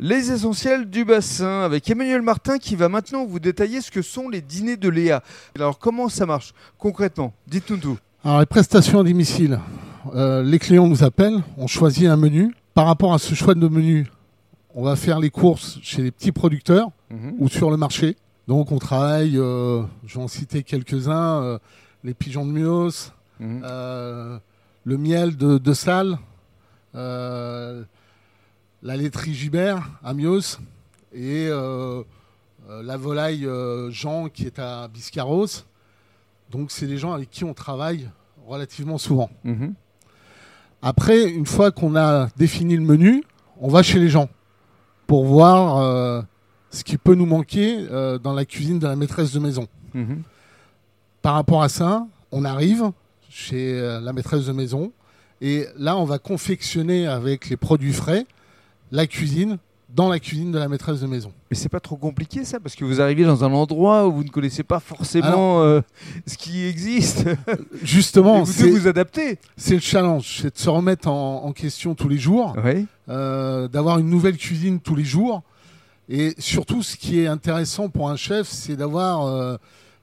Les essentiels du bassin avec Emmanuel Martin qui va maintenant vous détailler ce que sont les dîners de Léa. Alors comment ça marche concrètement? Dites-nous tout. Alors les prestations à domicile, euh, les clients nous appellent, on choisit un menu. Par rapport à ce choix de menu, on va faire les courses chez les petits producteurs Mhm. ou sur le marché. Donc on travaille, euh, je vais en citer quelques-uns, euh, les pigeons de Mios, Mhm. euh, le miel de, de Salles, euh, la laiterie Gibert à Mios et euh, euh, la volaille euh, Jean qui est à Biscarros. Donc c'est des gens avec qui on travaille relativement souvent. Mhm. Après, une fois qu'on a défini le menu, on va chez les gens pour voir euh, ce qui peut nous manquer dans la cuisine de la maîtresse de maison. Mhm. Par rapport à ça, on arrive chez la maîtresse de maison et là, on va confectionner avec les produits frais la cuisine dans la cuisine de la maîtresse de maison. Mais c'est pas trop compliqué ça parce que vous arrivez dans un endroit où vous ne connaissez pas forcément euh, ce qui existe. Justement, vous devez vous adapter. c'est le challenge, c'est de se remettre en, en question tous les jours. Oui. euh, d'avoir une nouvelle cuisine tous les jours. Et surtout, ce qui est intéressant pour un chef, c'est d'avoir euh,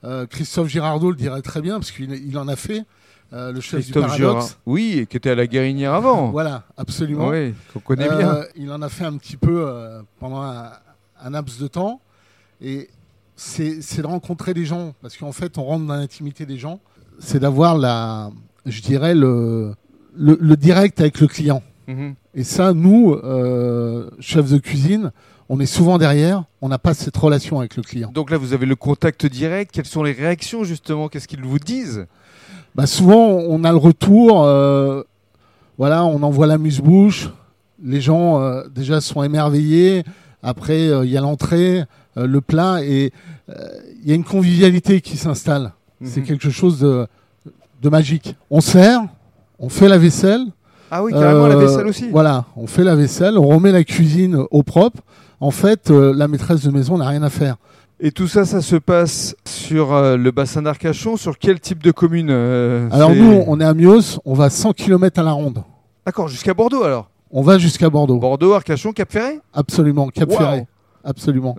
euh, Christophe Girardot le dirait très bien parce qu'il il en a fait, euh, le chef Christophe du paradoxe. Oui, qui était à la Guérinière avant. Voilà, absolument. Oui, qu'on connaît Euh, bien. Il en a fait un petit peu euh, pendant un, un laps de temps. Et c'est c'est de rencontrer des gens, parce qu'en fait, on rentre dans l'intimité des gens. C'est d'avoir la, je dirais, le, le, le direct avec le client. Mhm. Et ça, nous, euh, chefs de cuisine, on est souvent derrière, on n'a pas cette relation avec le client. Donc là, vous avez le contact direct. Quelles sont les réactions justement? Qu'est-ce qu'ils vous disent? Bah, souvent, on a le retour, euh, voilà, on envoie la muse-bouche, les gens euh, déjà sont émerveillés, après euh, il y a l'entrée, euh, le plat, et euh, il y a une convivialité qui s'installe. C'est Mhm. quelque chose de, de magique. On sert, on fait la vaisselle. Ah oui, carrément la vaisselle aussi. Voilà, on fait la vaisselle, on remet la cuisine au propre. En fait, euh, la maîtresse de maison n'a rien à faire. Et tout ça, ça se passe sur euh, le bassin d'Arcachon. Sur quel type de commune euh, Alors c'est- nous, on est à Mios, on va 100 km à la ronde. D'accord, jusqu'à Bordeaux alors? On va jusqu'à Bordeaux. Bordeaux, Arcachon, Cap-Ferré Absolument, Cap Wow. Ferré. Absolument.